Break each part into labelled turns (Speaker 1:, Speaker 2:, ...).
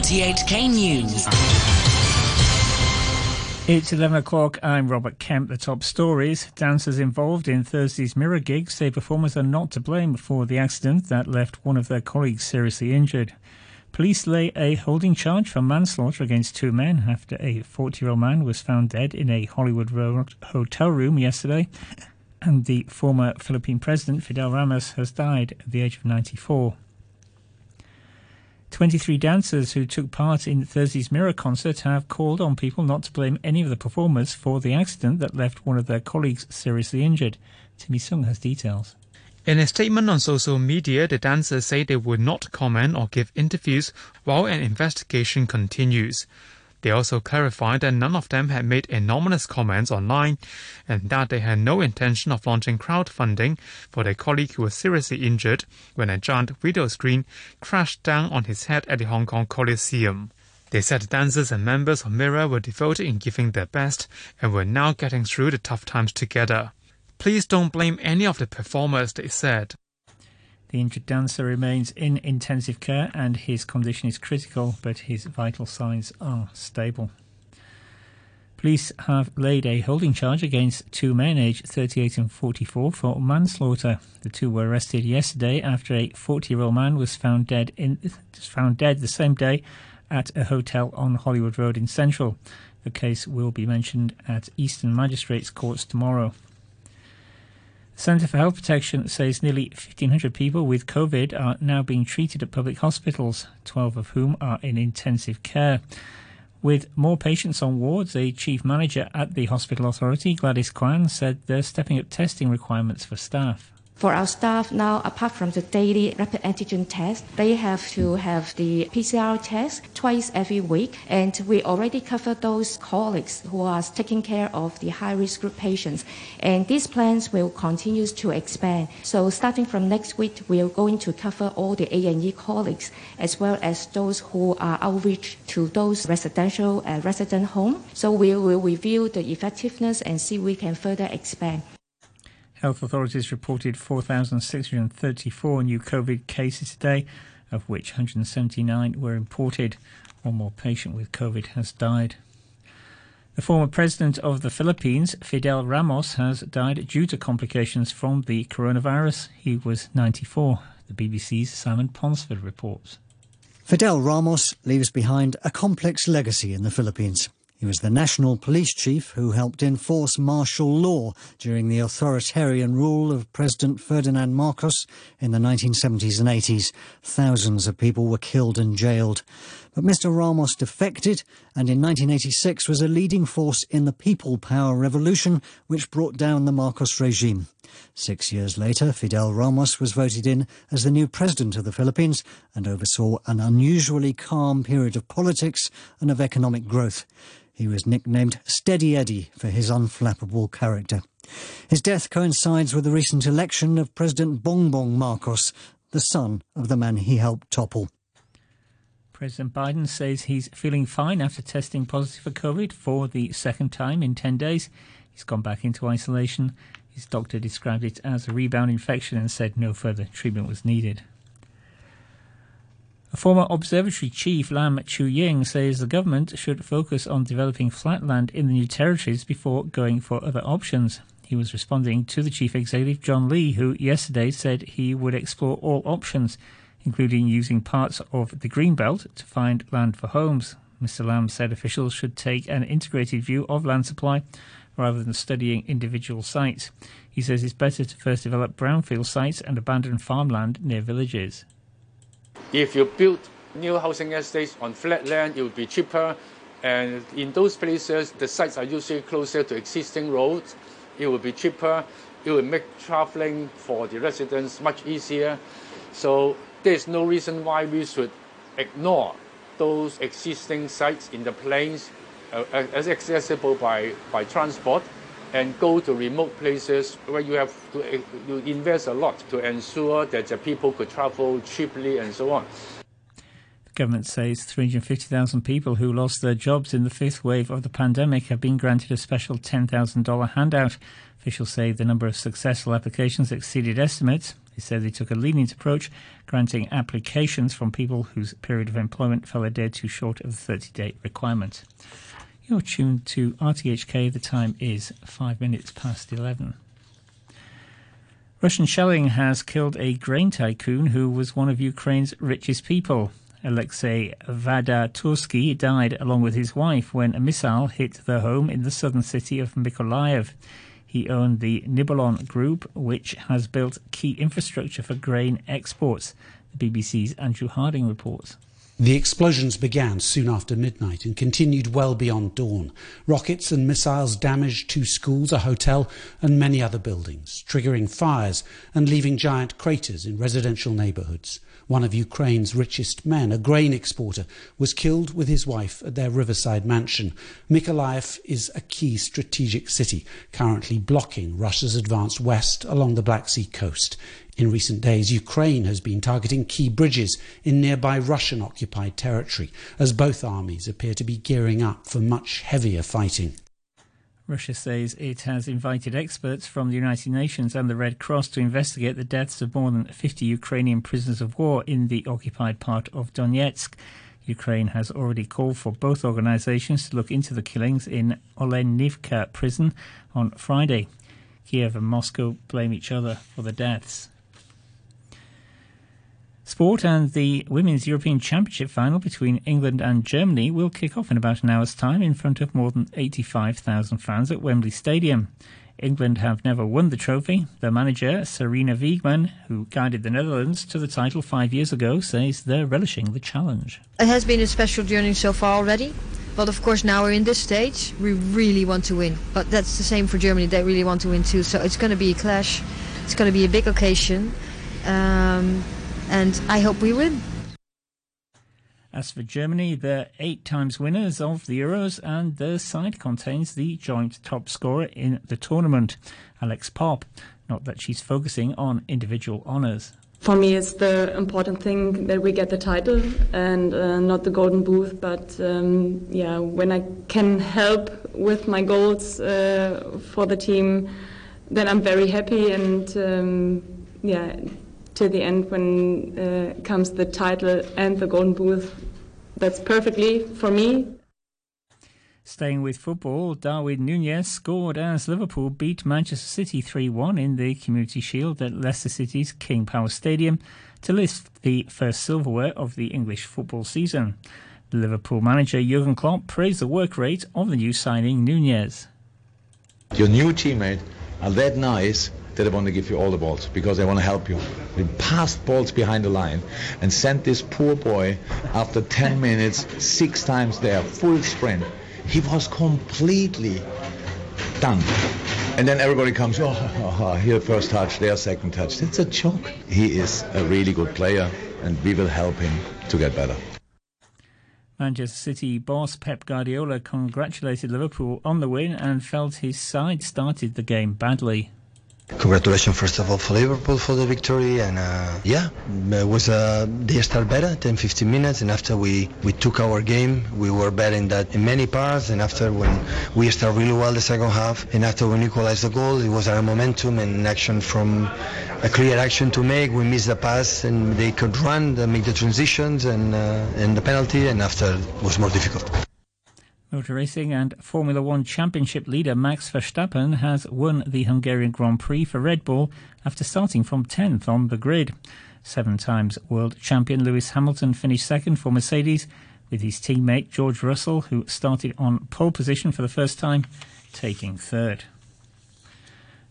Speaker 1: RTHK News.
Speaker 2: It's 11 o'clock. I'm Robert Kemp. The top stories. Dancers involved in Thursday's Mirror gig say performers are not to blame for the accident that left one of their colleagues seriously injured. Police lay a holding charge for manslaughter against two men after a 40 year old man was found dead in a Hollywood Road hotel room yesterday. And the former Philippine president, Fidel Ramos, has died at the age of 94. 23 dancers who took part in Thursday's Mirror concert have called on people not to blame any of the performers for the accident that left one of their colleagues seriously injured. Timmy Sung has details.
Speaker 3: In a statement on social media, the dancers say they will not comment or give interviews while an investigation continues. They also clarified that none of them had made anonymous comments online and that they had no intention of launching crowdfunding for their colleague who was seriously injured when a giant video screen crashed down on his head at the Hong Kong Coliseum. They said dancers and members of Mirror were devoted in giving their best and were now getting through the tough times together. Please don't blame any of the performers, they said.
Speaker 2: The injured dancer remains in intensive care and his condition is critical, but his vital signs are stable. Police have laid a holding charge against two men aged 38 and 44 for manslaughter. The two were arrested yesterday after a 40-year-old man was found dead in found dead the same day at a hotel on Hollywood Road in Central. The case will be mentioned at Eastern Magistrates Courts tomorrow. Centre for Health Protection says nearly 1,500 people with COVID are now being treated at public hospitals, 12 of whom are in intensive care. With more patients on wards, a chief manager at the hospital authority, Gladys Kwan, said they're stepping up testing requirements for staff.
Speaker 4: For our staff now, apart from the daily rapid antigen test, they have to have the PCR test twice every week. And we already cover those colleagues who are taking care of the high risk group patients. And these plans will continue to expand. So starting from next week, we are going to cover all the A&E colleagues as well as those who are outreach to those residential uh, resident home. So we will review the effectiveness and see we can further expand.
Speaker 2: Health authorities reported 4,634 new COVID cases today, of which 179 were imported. One more patient with COVID has died. The former president of the Philippines, Fidel Ramos, has died due to complications from the coronavirus. He was 94. The BBC's Simon Ponsford reports.
Speaker 5: Fidel Ramos leaves behind a complex legacy in the Philippines. He was the national police chief who helped enforce martial law during the authoritarian rule of President Ferdinand Marcos in the 1970s and 80s. Thousands of people were killed and jailed. But Mr. Ramos defected and in 1986 was a leading force in the People Power Revolution, which brought down the Marcos regime. Six years later, Fidel Ramos was voted in as the new president of the Philippines and oversaw an unusually calm period of politics and of economic growth. He was nicknamed Steady Eddie for his unflappable character. His death coincides with the recent election of President Bongbong Marcos, the son of the man he helped topple.
Speaker 2: President Biden says he's feeling fine after testing positive for COVID for the second time in 10 days. He's gone back into isolation. His doctor described it as a rebound infection and said no further treatment was needed. A former observatory chief, Lam Chiu Ying, says the government should focus on developing flatland in the new territories before going for other options. He was responding to the chief executive, John Lee, who yesterday said he would explore all options, including using parts of the Greenbelt to find land for homes. Mr. Lam said officials should take an integrated view of land supply rather than studying individual sites. He says it's better to first develop brownfield sites and abandon farmland near villages.
Speaker 6: If you build new housing estates on flat land, it will be cheaper. And in those places, the sites are usually closer to existing roads. It will be cheaper. It will make traveling for the residents much easier. So there's no reason why we should ignore those existing sites in the plains Uh, uh, as accessible by, by transport and go to remote places where you have to uh, you invest a lot to ensure that the people could travel cheaply and so on.
Speaker 2: The government says 350,000 people who lost their jobs in the fifth wave of the pandemic have been granted a special $10,000 handout. Officials say the number of successful applications exceeded estimates. They said they took a lenient approach, granting applications from people whose period of employment fell a day too short of the 30 day requirement. You're tuned to RTHK. The time is five minutes past 11. Russian shelling has killed a grain tycoon who was one of Ukraine's richest people. Alexei Vadatursky died along with his wife when a missile hit their home in the southern city of Mykolaiv. He owned the Nibulon Group, which has built key infrastructure for grain exports. The BBC's Andrew Harding reports.
Speaker 1: The explosions began soon after midnight and continued well beyond dawn. Rockets and missiles damaged two schools, a hotel, and many other buildings, triggering fires and leaving giant craters in residential neighborhoods. One of Ukraine's richest men, a grain exporter, was killed with his wife at their riverside mansion. Mykolaiv is a key strategic city, currently blocking Russia's advance west along the Black Sea coast. In recent days, Ukraine has been targeting key bridges in nearby Russian occupied territory, as both armies appear to be gearing up for much heavier fighting.
Speaker 2: Russia says it has invited experts from the United Nations and the Red Cross to investigate the deaths of more than 50 Ukrainian prisoners of war in the occupied part of Donetsk. Ukraine has already called for both organizations to look into the killings in Olenivka prison on Friday. Kiev and Moscow blame each other for the deaths. Sport and the Women's European Championship final between England and Germany will kick off in about an hour's time in front of more than 85,000 fans at Wembley Stadium. England have never won the trophy. Their manager, Sarina Wiegman, who guided the Netherlands to the title five years ago, says they're relishing the challenge.
Speaker 7: It has been a special journey so far already. But of course, now we're in this stage, we really want to win. But that's the same for Germany, they really want to win too. So it's going to be a clash, it's going to be a big occasion. Um, and I hope we win.
Speaker 2: As for Germany, they're eight times winners of the Euros, and their side contains the joint top scorer in the tournament, Alex Popp. Not that she's focusing on individual honours.
Speaker 8: For me, it's the important thing that we get the title and uh, not the golden boot. But um, yeah, when I can help with my goals uh, for the team, then I'm very happy. And um, yeah, to the end when uh, comes the title and the golden boot. That's perfectly for me.
Speaker 2: Staying with football, Darwin Nunez scored as Liverpool beat Manchester City 3 1 in the Community Shield at Leicester City's King Power Stadium to lift the first silverware of the English football season. The Liverpool manager Jurgen Klopp praised the work rate of the new signing Nunez.
Speaker 9: Your new teammate are that nice that I want to give you all the balls because I want to help you. We passed balls behind the line and sent this poor boy after 10 minutes six times there, full sprint. He was completely done. And then everybody comes, oh, oh, oh, oh, here first touch, there second touch. It's a joke. He is a really good player and we will help him to get better.
Speaker 2: Manchester City boss Pep Guardiola congratulated Liverpool on the win and felt his side started the game badly.
Speaker 10: Congratulations, first of all, for Liverpool for the victory. And uh, yeah, it was uh, they start better, 10, 15 minutes, and after we, we took our game, we were better in that in many parts. And after when we start really well the second half, and after we equalized the goal, it was our momentum and action from a clear action to make. We missed the pass, and they could run, make the transitions, and uh, and the penalty. And after it was more difficult.
Speaker 2: Motor racing and Formula One Championship leader Max Verstappen has won the Hungarian Grand Prix for Red Bull after starting from 10th on the grid. Seven times world champion Lewis Hamilton finished second for Mercedes, with his teammate George Russell, who started on pole position for the first time, taking third.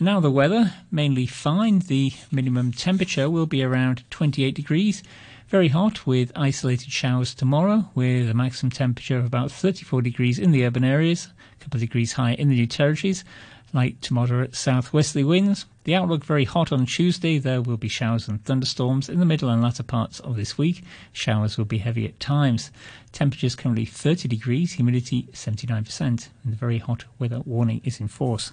Speaker 2: Now the weather, mainly fine. The minimum temperature will be around 28 degrees. Very hot with isolated showers tomorrow, with a maximum temperature of about 34 degrees in the urban areas, a couple of degrees higher in the new territories. Light to moderate southwesterly winds. The outlook very hot on Tuesday. There will be showers and thunderstorms in the middle and latter parts of this week. Showers will be heavy at times. Temperatures currently 30 degrees, humidity 79%, and the very hot weather warning is in force.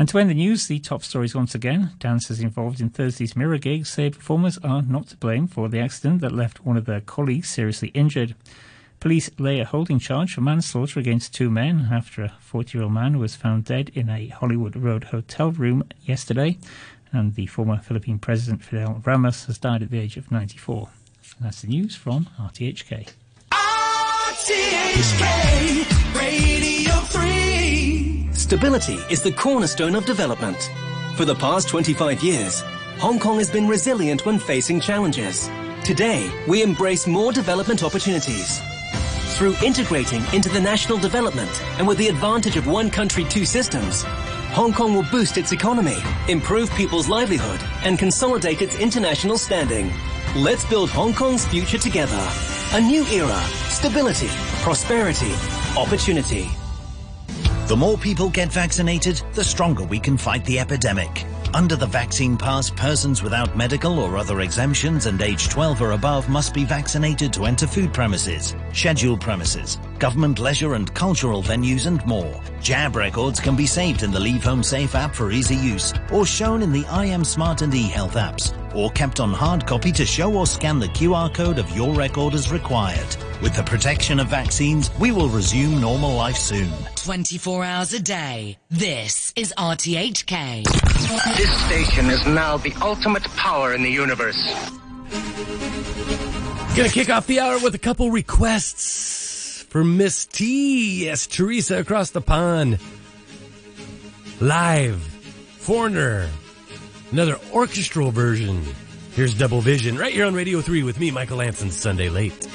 Speaker 2: And to end the news, the top stories once again. Dancers involved in Thursday's Mirror gig say performers are not to blame for the accident that left one of their colleagues seriously injured. Police lay a holding charge for manslaughter against two men after a 40 year old man was found dead in a Hollywood Road hotel room yesterday. And the former Philippine President Fidel Ramos has died at the age of 94. And that's the news from RTHK.
Speaker 11: RTHK Radio 3. Stability is the cornerstone of development. For the past 25 years, Hong Kong has been resilient when facing challenges. Today, we embrace more development opportunities. Through integrating into the national development and with the advantage of one country, two systems, Hong Kong will boost its economy, improve people's livelihood, and consolidate its international standing. Let's build Hong Kong's future together. A new era. Stability, prosperity, opportunity.
Speaker 12: The more people get vaccinated, the stronger we can fight the epidemic. Under the vaccine pass, persons without medical or other exemptions and age 12 or above must be vaccinated to enter food premises, scheduled premises, government leisure and cultural venues and more. Jab records can be saved in the Leave Home Safe app for easy use or shown in the iAM Smart and eHealth apps or kept on hard copy to show or scan the QR code of your record as required. With the protection of vaccines, we will resume normal life soon.
Speaker 13: 24 hours a day. This is RTHK.
Speaker 14: This station is now the ultimate power in the universe.
Speaker 15: Gonna kick off the hour with a couple requests for Miss T. Yes, Teresa across the pond. Live. Foreigner. Another orchestral version. Here's Double Vision right here on Radio 3 with me, Michael Anson, Sunday late.